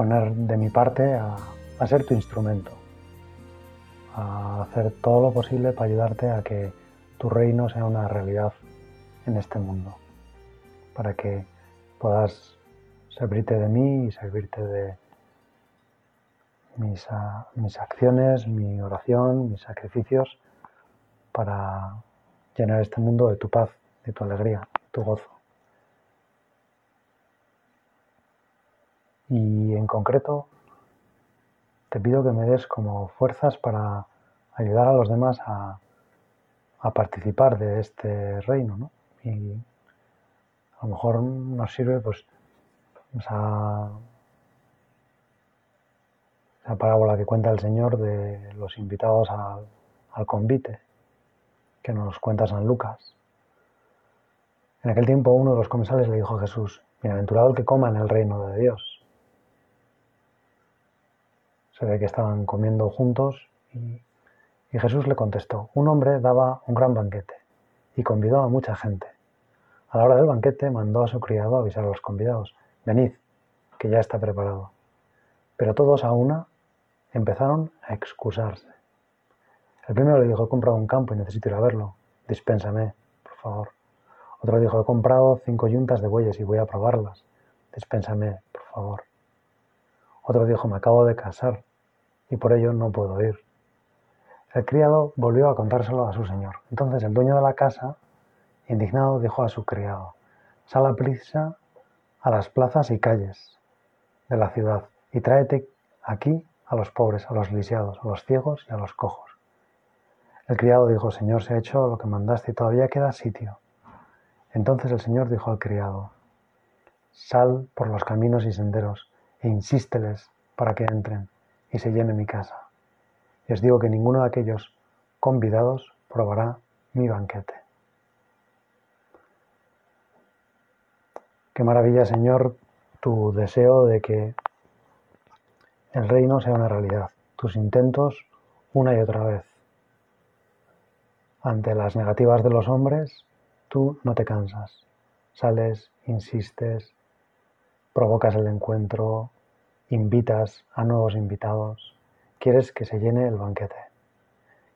poner de mi parte a, ser tu instrumento, a hacer todo lo posible para ayudarte a que tu reino sea una realidad en este mundo, para que puedas servirte de mí y servirte de mis, mis acciones, mi oración, mis sacrificios, para llenar este mundo de tu paz, de tu alegría, de tu gozo. Y en concreto, te pido que me des como fuerzas para ayudar a los demás a, participar de este reino, ¿no? Y a lo mejor nos sirve pues esa, parábola que cuenta el Señor de los invitados al, al convite, que nos cuenta San Lucas. En aquel tiempo uno de los comensales le dijo a Jesús, Bienaventurado el que coma en el reino de Dios. Se ve que estaban comiendo juntos y, Jesús le contestó, un hombre daba un gran banquete y convidó a mucha gente. A la hora del banquete mandó a su criado a avisar a los convidados, venid, que ya está preparado. Pero todos a una empezaron a excusarse. El primero le dijo, he comprado un campo y necesito ir a verlo. Dispénsame, por favor. Otro dijo, he comprado cinco yuntas de bueyes y voy a probarlas. Dispénsame, por favor. Otro dijo, me acabo de casar y por ello no puedo ir. El criado volvió a contárselo a su señor. Entonces el dueño de la casa, indignado, dijo a su criado, sal a prisa a las plazas y calles de la ciudad y tráete aquí a los pobres, a los lisiados, a los ciegos y a los cojos. El criado dijo, Señor, se ha hecho lo que mandaste y todavía queda sitio. Entonces el Señor dijo al criado, sal por los caminos y senderos e insísteles para que entren y se llene mi casa. Y os digo que ninguno de aquellos convidados probará mi banquete. Qué maravilla, Señor, tu deseo de que el reino sea una realidad, tus intentos una y otra vez. Ante las negativas de los hombres, tú no te cansas, sales, insistes, provocas el encuentro, invitas a nuevos invitados, quieres que se llene el banquete,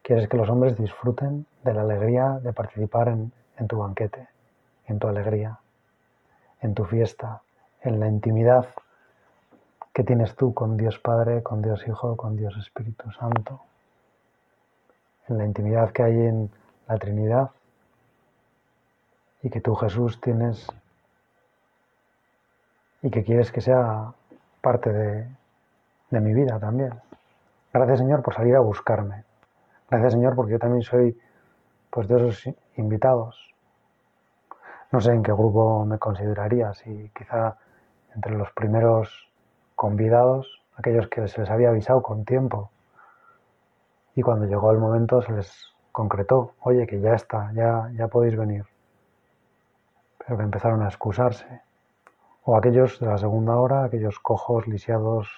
quieres que los hombres disfruten de la alegría de participar en, tu banquete, en tu alegría, en tu fiesta, en la intimidad que tienes tú con Dios Padre, con Dios Hijo, con Dios Espíritu Santo, en la intimidad que hay en la Trinidad y que tú Jesús tienes y que quieres que sea parte de, mi vida también. Gracias Señor por salir a buscarme. Gracias Señor porque yo también soy pues de esos invitados. No sé en qué grupo me consideraría, si quizá entre los primeros convidados, aquellos que se les había avisado con tiempo y cuando llegó el momento se les concretó, oye que ya está, ya, ya podéis venir. Pero que empezaron a excusarse o aquellos de la segunda hora, aquellos cojos, lisiados,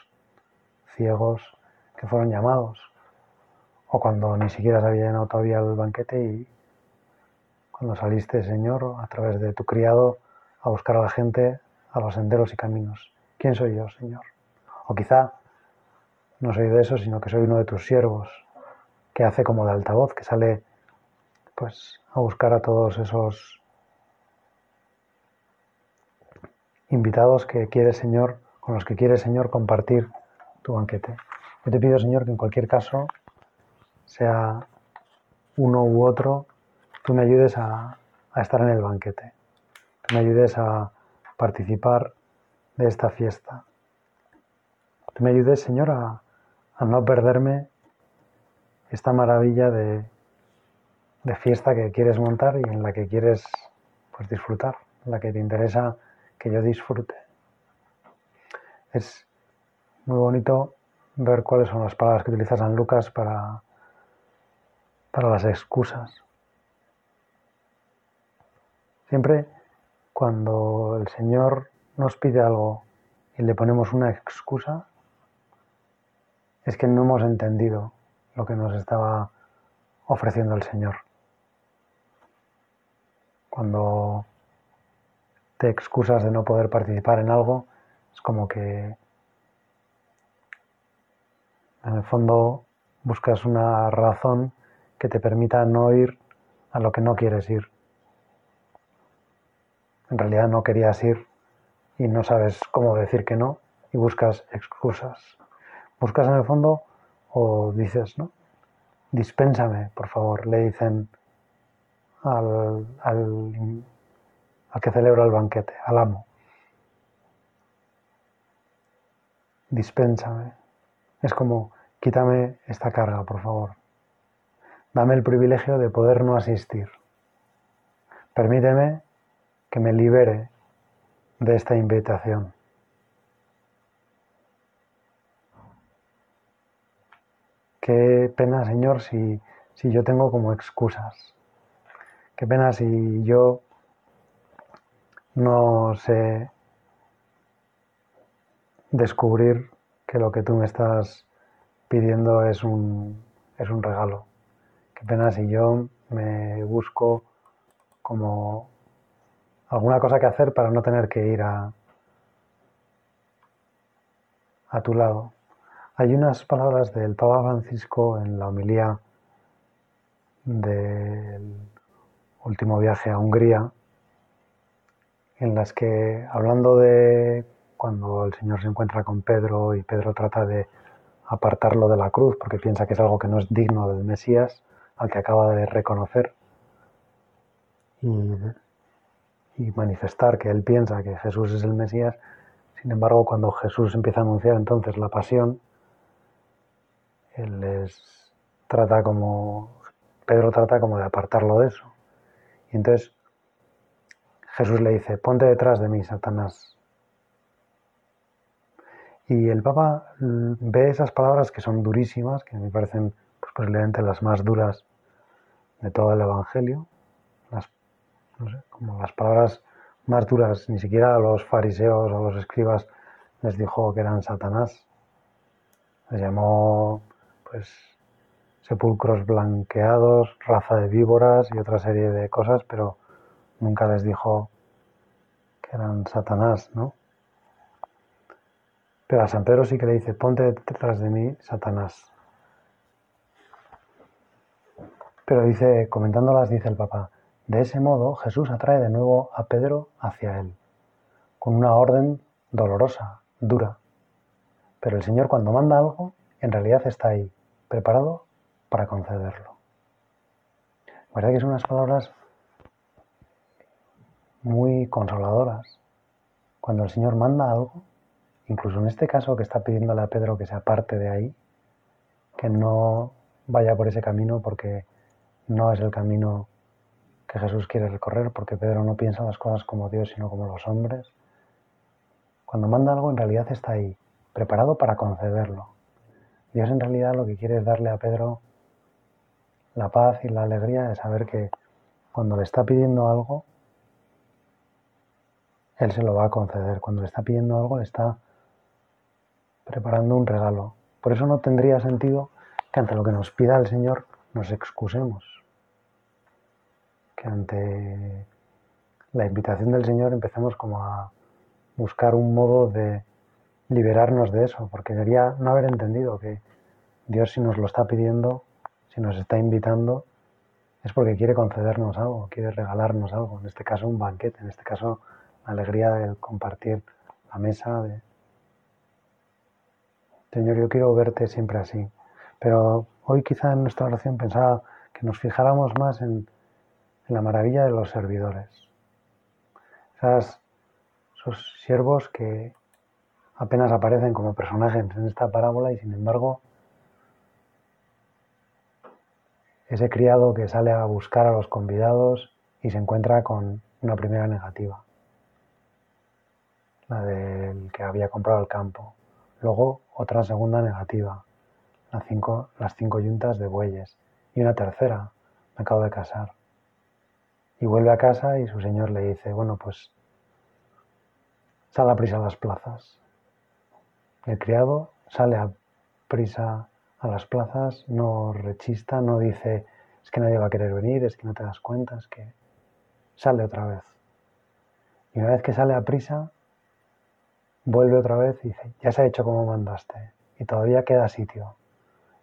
ciegos, que fueron llamados, o cuando ni siquiera se había llenado todavía el banquete y cuando saliste, Señor, a través de tu criado, a buscar a la gente a los senderos y caminos. ¿Quién soy yo, Señor? O quizá no soy de eso, sino que soy uno de tus siervos, que hace como de altavoz, que sale pues a buscar a todos esos invitados que quiere Señor, con los que quiere Señor compartir tu banquete. Yo te pido Señor que en cualquier caso, sea uno u otro, tú me ayudes a, estar en el banquete, tú me ayudes a participar de esta fiesta. Tú me ayudes, Señor, a, no perderme esta maravilla de, de, fiesta que quieres montar y en la que quieres pues, disfrutar, en la que te interesa que yo disfrute. Es muy bonito ver cuáles son las palabras que utiliza San Lucas para, para las excusas. Siempre cuando el Señor nos pide algo y le ponemos una excusa, es que no hemos entendido lo que nos estaba ofreciendo el Señor. Cuando te excusas de no poder participar en algo, es como que en el fondo buscas una razón que te permita no ir a lo que no quieres ir. En realidad no querías ir y no sabes cómo decir que no y buscas excusas. Buscas en el fondo o dices, ¿no? Dispénsame, por favor, le dicen al, al, al que celebra el banquete, al amo. Dispénsame. Es como, quítame esta carga, por favor. Dame el privilegio de poder no asistir. Permíteme que me libere de esta invitación. Qué pena, Señor, si, si yo tengo como excusas. Qué pena si yo no sé descubrir que lo que tú me estás pidiendo es un, es un regalo. Qué pena si yo me busco como alguna cosa que hacer para no tener que ir a, a tu lado. Hay unas palabras del Papa Francisco en la homilía del último viaje a Hungría, en las que, hablando de cuando el Señor se encuentra con Pedro y Pedro trata de apartarlo de la cruz porque piensa que es algo que no es digno del Mesías, al que acaba de reconocer, y manifestar que él piensa que Jesús es el Mesías. Sin embargo, cuando Jesús empieza a anunciar entonces la pasión, él les trata como, Pedro trata como de apartarlo de eso. Y entonces Jesús le dice, ponte detrás de mí, Satanás. Y el Papa ve esas palabras que son durísimas, que me parecen pues, posiblemente las más duras de todo el Evangelio, no sé, como las palabras más duras, ni siquiera a los fariseos o a los escribas les dijo que eran Satanás. Les llamó, pues, sepulcros blanqueados, raza de víboras y otra serie de cosas, pero nunca les dijo que eran Satanás, ¿no? Pero a San Pedro sí que le dice, ponte detrás de mí, Satanás. Pero dice, comentándolas, dice el Papa, de ese modo, Jesús atrae de nuevo a Pedro hacia él, con una orden dolorosa, dura. Pero el Señor cuando manda algo, en realidad está ahí, preparado para concederlo. ¿Verdad que son unas palabras muy consoladoras? Cuando el Señor manda algo, incluso en este caso que está pidiéndole a Pedro que se aparte de ahí, que no vaya por ese camino porque no es el camino que Jesús quiere recorrer, porque Pedro no piensa las cosas como Dios, sino como los hombres. Cuando manda algo, en realidad está ahí, preparado para concederlo. Dios en realidad lo que quiere es darle a Pedro la paz y la alegría de saber que cuando le está pidiendo algo, Él se lo va a conceder. Cuando le está pidiendo algo, le está preparando un regalo. Por eso no tendría sentido que ante lo que nos pida el Señor nos excusemos que ante la invitación del Señor empecemos como a buscar un modo de liberarnos de eso, porque sería no haber entendido que Dios si nos lo está pidiendo, si nos está invitando, es porque quiere concedernos algo, quiere regalarnos algo, en este caso un banquete, en este caso alegría de compartir la mesa. De... Señor, yo quiero verte siempre así, pero hoy quizá en nuestra oración pensaba que nos fijáramos más en en la maravilla de los servidores. Esas, esos siervos que apenas aparecen como personajes en esta parábola y sin embargo ese criado que sale a buscar a los convidados y se encuentra con una primera negativa, la del que había comprado el campo. Luego otra segunda negativa, las cinco, las cinco yuntas de bueyes. Y una tercera, me acabo de casar. Y vuelve a casa y su señor le dice, bueno, pues sale a prisa a las plazas. El criado sale a prisa a las plazas, no rechista, no dice, es que nadie va a querer venir, es que no te das cuenta, es que sale otra vez. Y una vez que sale a prisa, vuelve otra vez y dice, ya se ha hecho como mandaste. Y todavía queda sitio.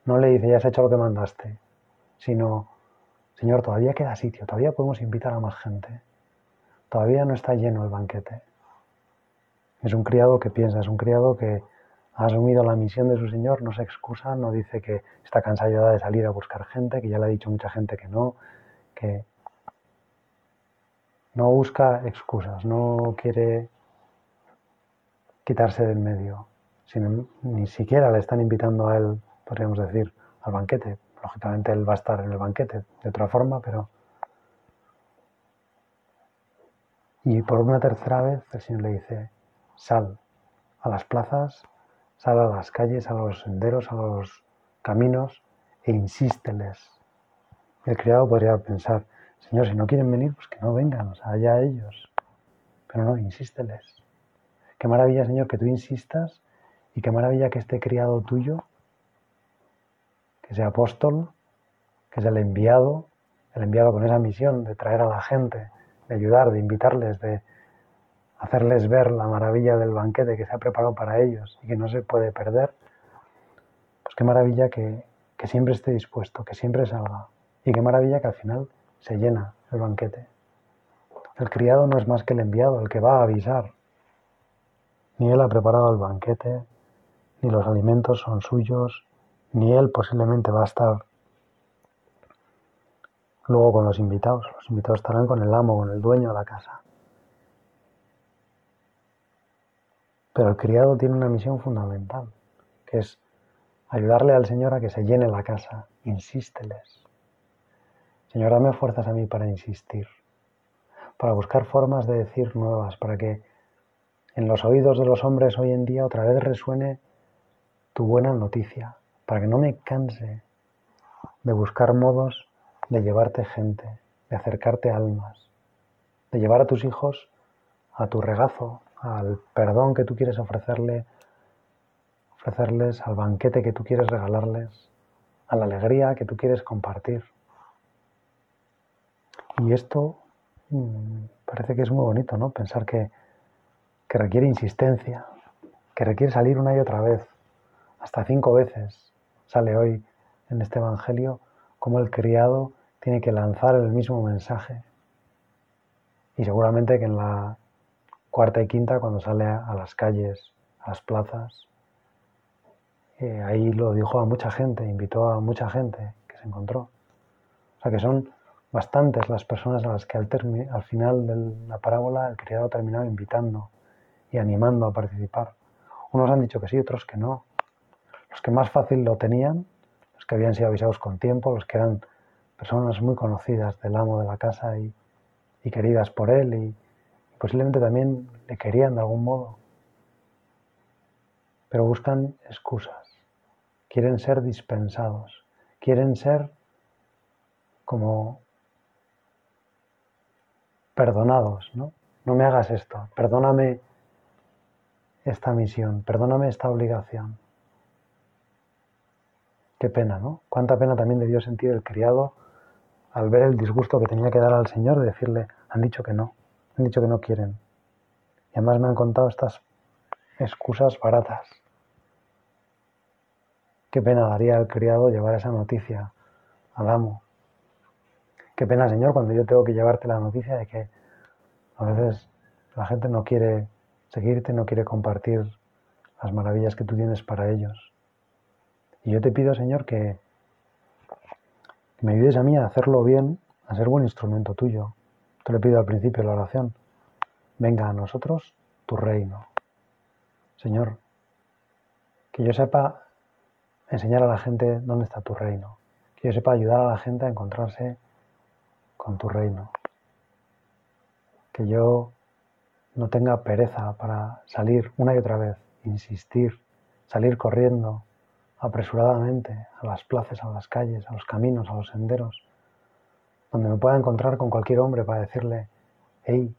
No le dice, ya se ha hecho lo que mandaste, sino, Señor, todavía queda sitio, todavía podemos invitar a más gente. Todavía no está lleno el banquete. Es un criado que piensa, es un criado que ha asumido la misión de su Señor, no se excusa, no dice que está cansado de salir a buscar gente, que ya le ha dicho mucha gente que no, que no busca excusas, no quiere quitarse del medio, ni siquiera le están invitando a él, podríamos decir, al banquete. Lógicamente él va a estar en el banquete de otra forma, pero... Y por una tercera vez el Señor le dice, sal a las plazas Sal a las calles, a los senderos, a los caminos e insísteles. El criado podría pensar, Señor, si no quieren venir, pues que no vengan, o sea, allá ellos. Pero no, insísteles. Qué maravilla, Señor, que tú insistas y qué maravilla que este criado tuyo, que sea apóstol, que es el enviado, el enviado con esa misión de traer a la gente, de ayudar, de invitarles, de, hacerles ver la maravilla del banquete que se ha preparado para ellos y que no se puede perder, pues qué maravilla que, siempre esté dispuesto, que siempre salga. Y qué maravilla que al final se llena el banquete. El criado no es más que el enviado, el que va a avisar. Ni él ha preparado el banquete, ni los alimentos son suyos, ni él posiblemente va a estar luego con los invitados. Los invitados estarán con el amo, con el dueño de la casa. Pero el criado tiene una misión fundamental, que es ayudarle al Señor a que se llene la casa. Insísteles. Señor, dame fuerzas a mí para insistir, para buscar formas de decir nuevas, para que en los oídos de los hombres hoy en día otra vez resuene tu buena noticia, para que no me canse de buscar modos de llevarte gente, de acercarte almas, de llevar a tus hijos a tu regazo, al perdón que tú quieres ofrecerle, ofrecerles, al banquete que tú quieres regalarles, a la alegría que tú quieres compartir. Y esto mm, parece que es muy bonito, ¿no? Pensar que, que requiere insistencia, que requiere salir una y otra vez, hasta cinco veces. Sale hoy en este Evangelio como el criado tiene que lanzar el mismo mensaje. Y seguramente que en la cuarta y quinta cuando sale a las calles, a las plazas. Eh, ahí lo dijo a mucha gente, invitó a mucha gente que se encontró. O sea que son bastantes las personas a las que al, al final de la parábola el criado ha terminado invitando y animando a participar. Unos han dicho que sí, otros que no. Los que más fácil lo tenían, los que habían sido avisados con tiempo, los que eran personas muy conocidas del amo de la casa y, y queridas por él y, posiblemente también le querían de algún modo, pero buscan excusas, quieren ser dispensados, quieren ser como perdonados, ¿no? No me hagas esto, perdóname esta misión, perdóname esta obligación. Qué pena, ¿no? Cuánta pena también debió sentir el criado al ver el disgusto que tenía que dar al Señor de decirle, han dicho que no han dicho que no quieren. Y además me han contado estas excusas baratas. Qué pena daría al criado llevar esa noticia al amo. Qué pena, Señor, cuando yo tengo que llevarte la noticia de que a veces la gente no quiere seguirte, no quiere compartir las maravillas que tú tienes para ellos. Y yo te pido, Señor, que, me ayudes a mí a hacerlo bien, a ser buen instrumento tuyo, te le pido al principio de la oración. Venga a nosotros tu reino. Señor, que yo sepa enseñar a la gente dónde está tu reino. Que yo sepa ayudar a la gente a encontrarse con tu reino. Que yo no tenga pereza para salir una y otra vez, insistir, salir corriendo apresuradamente a las plazas, a las calles, a los caminos, a los senderos, donde me pueda encontrar con cualquier hombre para decirle, hey,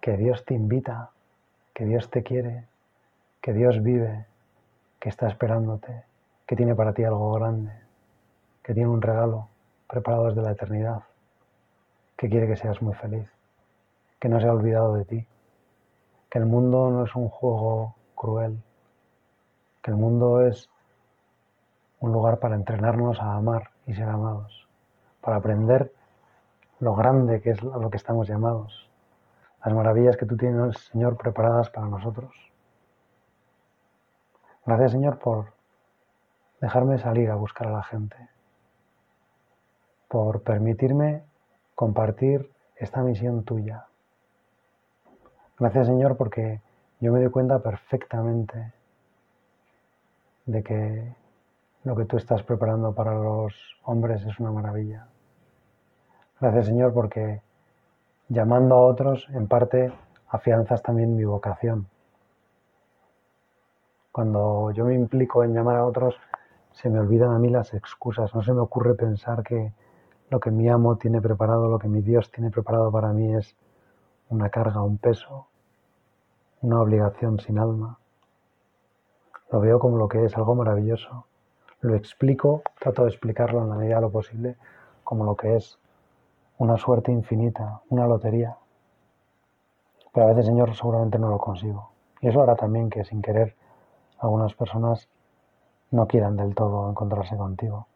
que Dios te invita, que Dios te quiere, que Dios vive, que está esperándote, que tiene para ti algo grande, que tiene un regalo preparado desde la eternidad, que quiere que seas muy feliz, que no se ha olvidado de ti, que el mundo no es un juego cruel, que el mundo es un lugar para entrenarnos a amar y ser amados, para aprender lo grande que es a lo que estamos llamados, las maravillas que tú tienes, Señor, preparadas para nosotros. Gracias, Señor, por dejarme salir a buscar a la gente, por permitirme compartir esta misión tuya. Gracias, Señor, porque yo me doy cuenta perfectamente de que lo que tú estás preparando para los hombres es una maravilla. Gracias Señor porque llamando a otros en parte afianzas también mi vocación. Cuando yo me implico en llamar a otros se me olvidan a mí las excusas, no se me ocurre pensar que lo que mi amo tiene preparado, lo que mi Dios tiene preparado para mí es una carga, un peso, una obligación sin alma. Lo veo como lo que es, algo maravilloso. Lo explico, trato de explicarlo en la medida de lo posible, como lo que es una suerte infinita, una lotería. Pero a veces, Señor, seguramente no lo consigo. Y eso hará también que sin querer algunas personas no quieran del todo encontrarse contigo.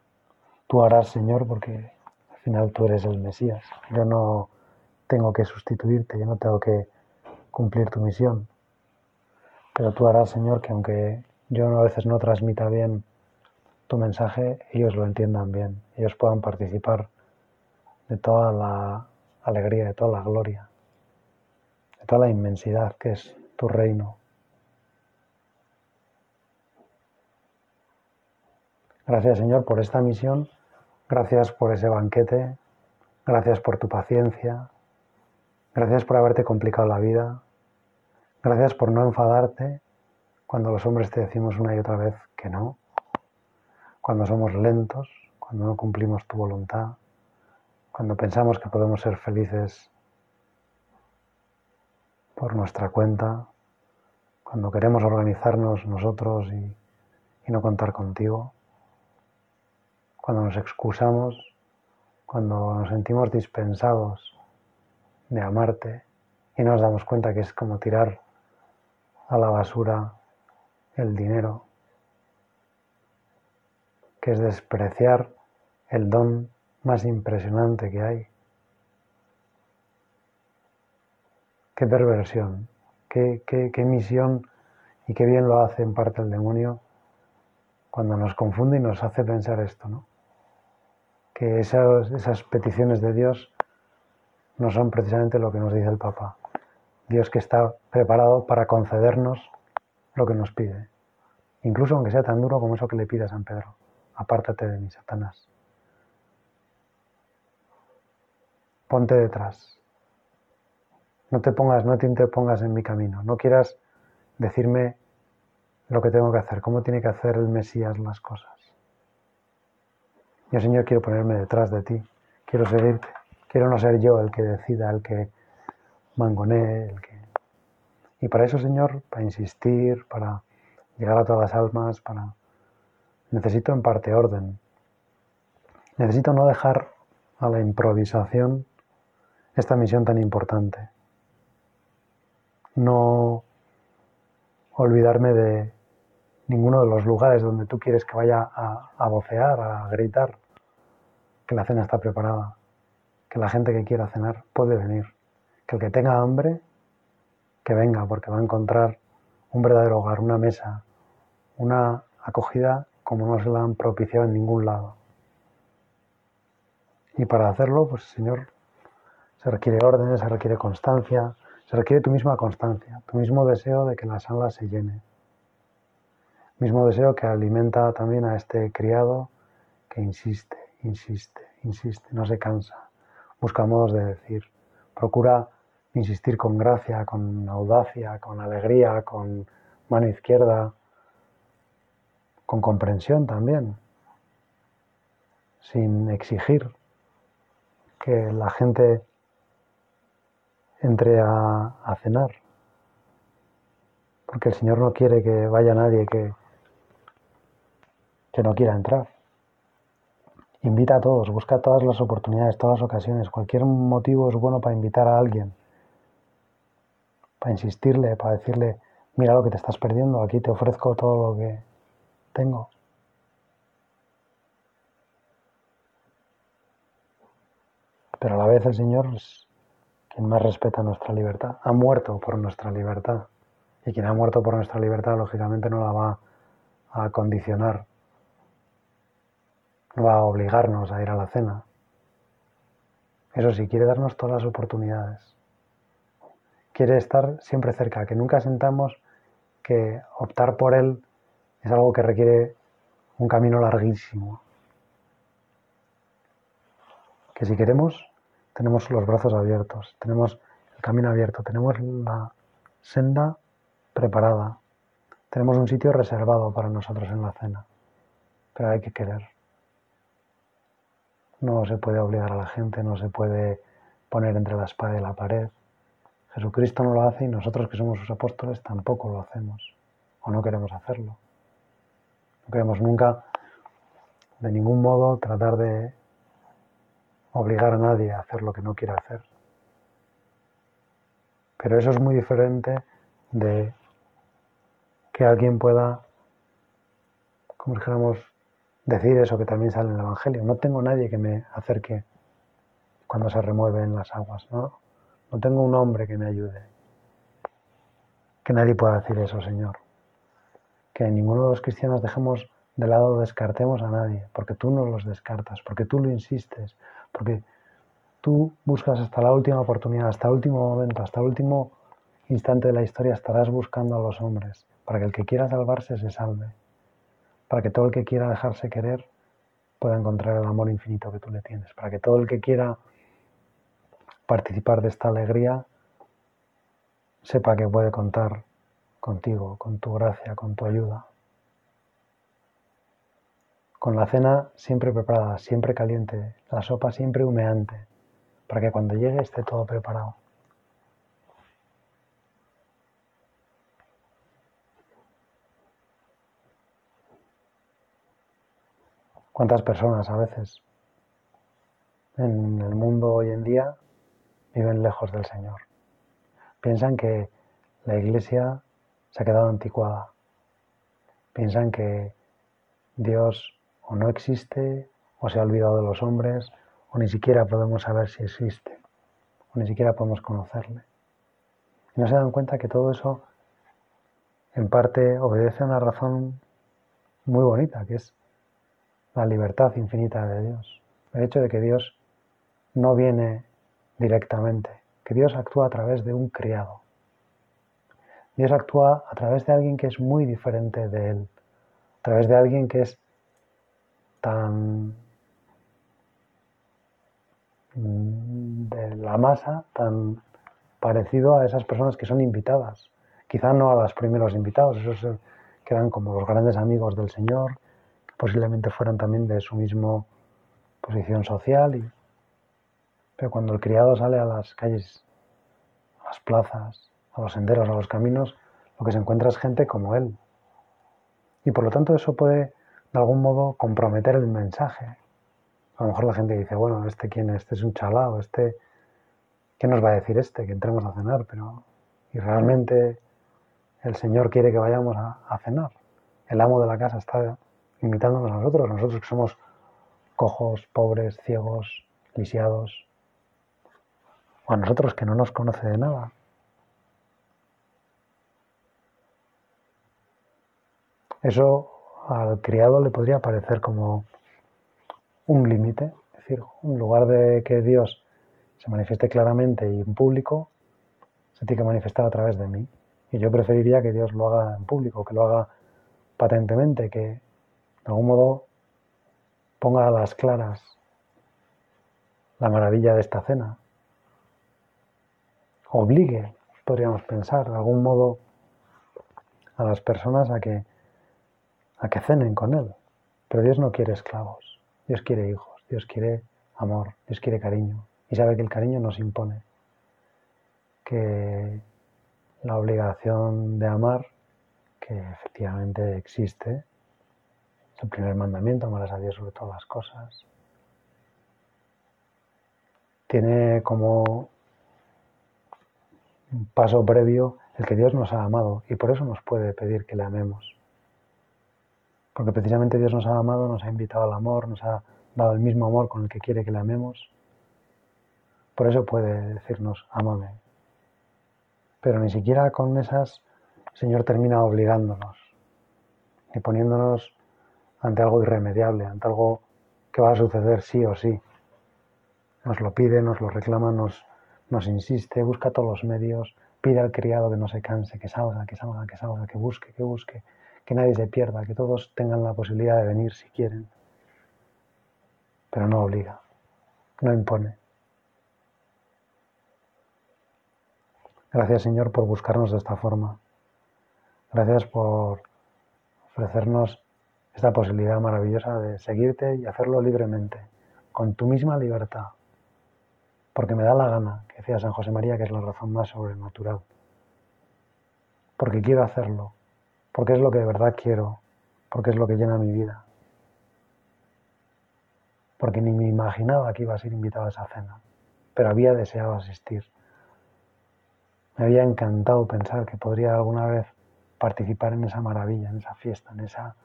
Tú harás, Señor, porque al final tú eres el Mesías. Yo no tengo que sustituirte, yo no tengo que cumplir tu misión. Pero tú harás, Señor, que aunque yo a veces no transmita bien tu mensaje, ellos lo entiendan bien, ellos puedan participar de toda la alegría, de toda la gloria, de toda la inmensidad que es tu reino. Gracias Señor por esta misión, gracias por ese banquete, gracias por tu paciencia, gracias por haberte complicado la vida, gracias por no enfadarte cuando los hombres te decimos una y otra vez que no, cuando somos lentos, cuando no cumplimos tu voluntad, cuando pensamos que podemos ser felices por nuestra cuenta, cuando queremos organizarnos nosotros y, no contar contigo, cuando nos excusamos, cuando nos sentimos dispensados de amarte y nos damos cuenta que es como tirar a la basura el dinero, que es despreciar el don más impresionante que hay. Qué perversión, qué, qué, misión y qué bien lo hace en parte el demonio cuando nos confunde y nos hace pensar esto, ¿no? Que esas, esas peticiones de Dios no son precisamente lo que nos dice el Papa. Dios que está preparado para concedernos lo que nos pide, incluso aunque sea tan duro como eso que le pide a San Pedro. Apártate de mí, Satanás. ponte detrás. No te pongas, no te interpongas en mi camino. No quieras decirme lo que tengo que hacer, cómo tiene que hacer el Mesías las cosas. Yo, Señor, quiero ponerme detrás de ti. Quiero seguirte. Quiero no ser yo el que decida, el que mangonee, el que... Y para eso, Señor, para insistir, para llegar a todas las almas, para... Necesito en parte orden. Necesito no dejar a la improvisación esta misión tan importante. No olvidarme de ninguno de los lugares donde tú quieres que vaya a, a vocear, a gritar, que la cena está preparada, que la gente que quiera cenar puede venir, que el que tenga hambre, que venga, porque va a encontrar un verdadero hogar, una mesa, una acogida como no se la han propiciado en ningún lado. Y para hacerlo, pues Señor, se requiere orden, se requiere constancia, se requiere tu misma constancia, tu mismo deseo de que la sala se llene. Mismo deseo que alimenta también a este criado que insiste, insiste, insiste, no se cansa. Busca modos de decir. Procura insistir con gracia, con audacia, con alegría, con mano izquierda, con comprensión también, sin exigir que la gente entre a, a cenar, porque el Señor no quiere que vaya nadie que, que no quiera entrar. Invita a todos, busca todas las oportunidades, todas las ocasiones. Cualquier motivo es bueno para invitar a alguien, para insistirle, para decirle, mira lo que te estás perdiendo, aquí te ofrezco todo lo que tengo. Pero a la vez el Señor es quien más respeta nuestra libertad. Ha muerto por nuestra libertad. Y quien ha muerto por nuestra libertad, lógicamente, no la va a condicionar va a obligarnos a ir a la cena. Eso sí, quiere darnos todas las oportunidades. Quiere estar siempre cerca, que nunca sentamos que optar por Él es algo que requiere un camino larguísimo. Que si queremos, tenemos los brazos abiertos, tenemos el camino abierto, tenemos la senda preparada, tenemos un sitio reservado para nosotros en la cena, pero hay que querer. No se puede obligar a la gente, no se puede poner entre la espada y la pared. Jesucristo no lo hace y nosotros que somos sus apóstoles tampoco lo hacemos o no queremos hacerlo. No queremos nunca de ningún modo tratar de obligar a nadie a hacer lo que no quiere hacer. Pero eso es muy diferente de que alguien pueda, como dijéramos, decir eso que también sale en el Evangelio. No tengo nadie que me acerque cuando se remueven las aguas, ¿no? No tengo un hombre que me ayude. Que nadie pueda decir eso, Señor. Que ninguno de los cristianos dejemos de lado, descartemos a nadie, porque tú no los descartas, porque tú lo insistes, porque tú buscas hasta la última oportunidad, hasta el último momento, hasta el último instante de la historia estarás buscando a los hombres, para que el que quiera salvarse se salve para que todo el que quiera dejarse querer pueda encontrar el amor infinito que tú le tienes, para que todo el que quiera participar de esta alegría sepa que puede contar contigo, con tu gracia, con tu ayuda. Con la cena siempre preparada, siempre caliente, la sopa siempre humeante, para que cuando llegue esté todo preparado. ¿Cuántas personas a veces en el mundo hoy en día viven lejos del Señor? Piensan que la iglesia se ha quedado anticuada. Piensan que Dios o no existe, o se ha olvidado de los hombres, o ni siquiera podemos saber si existe, o ni siquiera podemos conocerle. Y no se dan cuenta que todo eso en parte obedece a una razón muy bonita, que es la libertad infinita de Dios. El hecho de que Dios no viene directamente, que Dios actúa a través de un criado. Dios actúa a través de alguien que es muy diferente de Él, a través de alguien que es tan de la masa, tan parecido a esas personas que son invitadas. Quizá no a los primeros invitados, esos que eran como los grandes amigos del Señor, posiblemente fueran también de su misma posición social. Y, pero cuando el criado sale a las calles, a las plazas, a los senderos, a los caminos, lo que se encuentra es gente como él. Y por lo tanto eso puede de algún modo comprometer el mensaje. A lo mejor la gente dice, bueno, ¿este quién es? Este es un chalao, este... ¿Qué nos va a decir este? Que entremos a cenar, pero... Y realmente el Señor quiere que vayamos a, a cenar. El amo de la casa está imitándonos a nosotros, nosotros que somos cojos, pobres, ciegos, lisiados, o a nosotros que no nos conoce de nada. Eso al criado le podría parecer como un límite, es decir, en lugar de que Dios se manifieste claramente y en público, se tiene que manifestar a través de mí. Y yo preferiría que Dios lo haga en público, que lo haga patentemente, que de algún modo ponga a las claras la maravilla de esta cena. Obligue, podríamos pensar, de algún modo a las personas a que a que cenen con Él. Pero Dios no quiere esclavos, Dios quiere hijos, Dios quiere amor, Dios quiere cariño. Y sabe que el cariño nos impone, que la obligación de amar, que efectivamente existe, el primer mandamiento, amarás a Dios sobre todas las cosas, tiene como un paso previo el que Dios nos ha amado y por eso nos puede pedir que le amemos. Porque precisamente Dios nos ha amado, nos ha invitado al amor, nos ha dado el mismo amor con el que quiere que le amemos. Por eso puede decirnos, amame. Pero ni siquiera con esas el Señor termina obligándonos y poniéndonos ante algo irremediable, ante algo que va a suceder sí o sí. Nos lo pide, nos lo reclama, nos, nos insiste, busca todos los medios, pide al criado que no se canse, que salga, que salga, que salga, que busque, que busque, que nadie se pierda, que todos tengan la posibilidad de venir si quieren. Pero no obliga, no impone. Gracias Señor por buscarnos de esta forma. Gracias por ofrecernos esta posibilidad maravillosa de seguirte y hacerlo libremente, con tu misma libertad porque me da la gana, que decía San José María, que es la razón más sobrenatural. Porque quiero hacerlo, porque es lo que de verdad quiero, porque es lo que llena mi vida. Porque ni me imaginaba que iba a ser invitado a esa cena, pero había deseado asistir. Me había encantado pensar que podría alguna vez participar en esa maravilla, en esa fiesta, en esa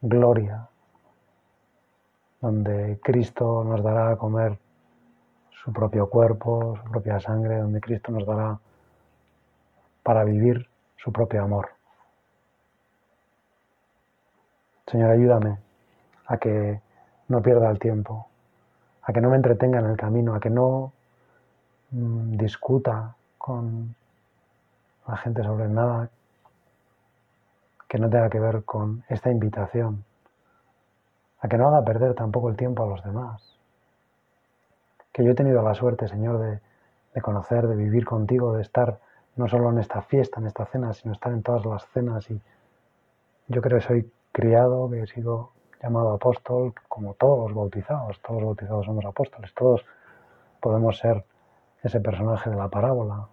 gloria, donde Cristo nos dará a comer su propio cuerpo, su propia sangre, donde Cristo nos dará para vivir su propio amor. Señor, ayúdame a que no pierda el tiempo, a que no me entretenga en el camino, a que no mm, discuta con la gente sobre nada que no tenga que ver con esta invitación, a que no haga perder tampoco el tiempo a los demás que yo he tenido la suerte, Señor, de, conocer, de vivir contigo, de estar no solo en esta fiesta, en esta cena, sino estar en todas las cenas. Y yo creo que soy criado, que he sido llamado apóstol, como todos los bautizados. Todos los bautizados somos apóstoles, todos podemos ser ese personaje de la parábola.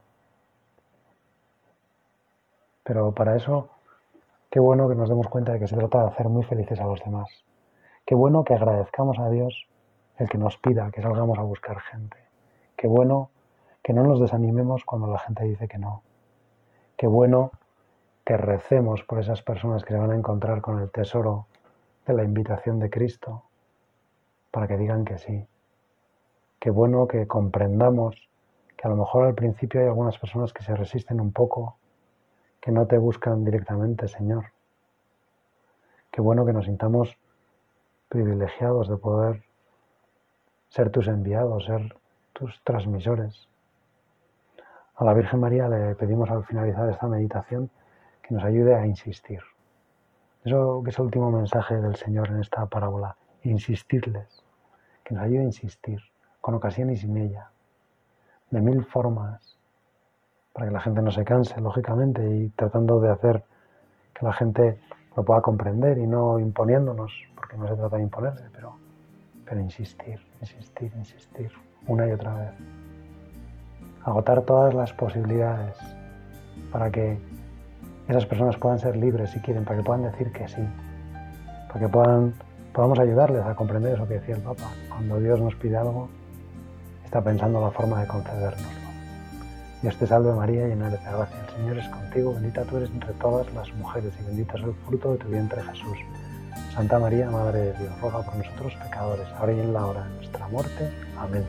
Pero para eso, qué bueno que nos demos cuenta de que se trata de hacer muy felices a los demás. Qué bueno que agradezcamos a Dios el que nos pida que salgamos a buscar gente. Qué bueno que no nos desanimemos cuando la gente dice que no. Qué bueno que recemos por esas personas que se van a encontrar con el tesoro de la invitación de Cristo para que digan que sí. Qué bueno que comprendamos que a lo mejor al principio hay algunas personas que se resisten un poco, que no te buscan directamente, Señor. Qué bueno que nos sintamos privilegiados de poder ser tus enviados, ser tus transmisores. A la Virgen María le pedimos al finalizar esta meditación que nos ayude a insistir. Eso que es el último mensaje del Señor en esta parábola, insistirles, que nos ayude a insistir, con ocasión y sin ella, de mil formas, para que la gente no se canse, lógicamente, y tratando de hacer que la gente lo pueda comprender y no imponiéndonos, porque no se trata de imponerse, pero pero insistir, insistir, insistir, una y otra vez. Agotar todas las posibilidades para que esas personas puedan ser libres si quieren, para que puedan decir que sí, para que puedan, podamos ayudarles a comprender eso que decía el Papa. Cuando Dios nos pide algo, está pensando la forma de concedérnoslo. Dios te salve María, llena de gracia, el Señor es contigo, bendita tú eres entre todas las mujeres y bendito es el fruto de tu vientre Jesús. Santa María, Madre de Dios, roga por nosotros pecadores, ahora y en la hora de nuestra muerte. Amén.